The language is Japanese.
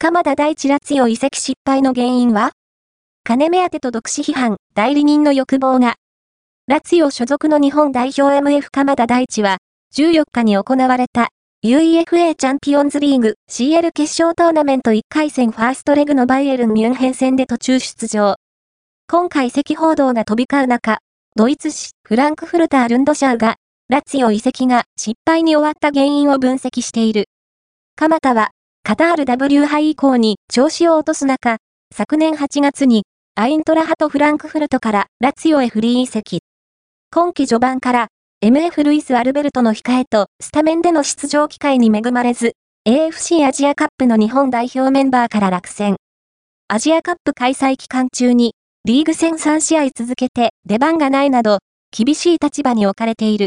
鎌田大地ラツィオ移籍失敗の原因は？金目当てと独死批判、代理人の欲望が。ラツィオ所属の日本代表 MF 鎌田大地は、14日に行われた UEFA チャンピオンズリーグ CL 決勝トーナメント1回戦ファーストレグのバイエルンミュンヘン戦で途中出場。今回席報道が飛び交う中、ドイツ紙フランクフルター・ルンドシャウが、ラツィオ移籍が失敗に終わった原因を分析している。鎌田は、カタール W 杯以降に調子を落とす中、昨年8月に、アイントラハトフランクフルトからラツィオへフリー移籍。今季序盤から、MF ルイス・アルベルトの控えとスタメンでの出場機会に恵まれず、AFC アジアカップの日本代表メンバーから落選。アジアカップ開催期間中に、リーグ戦3試合続けて出番がないなど、厳しい立場に置かれている。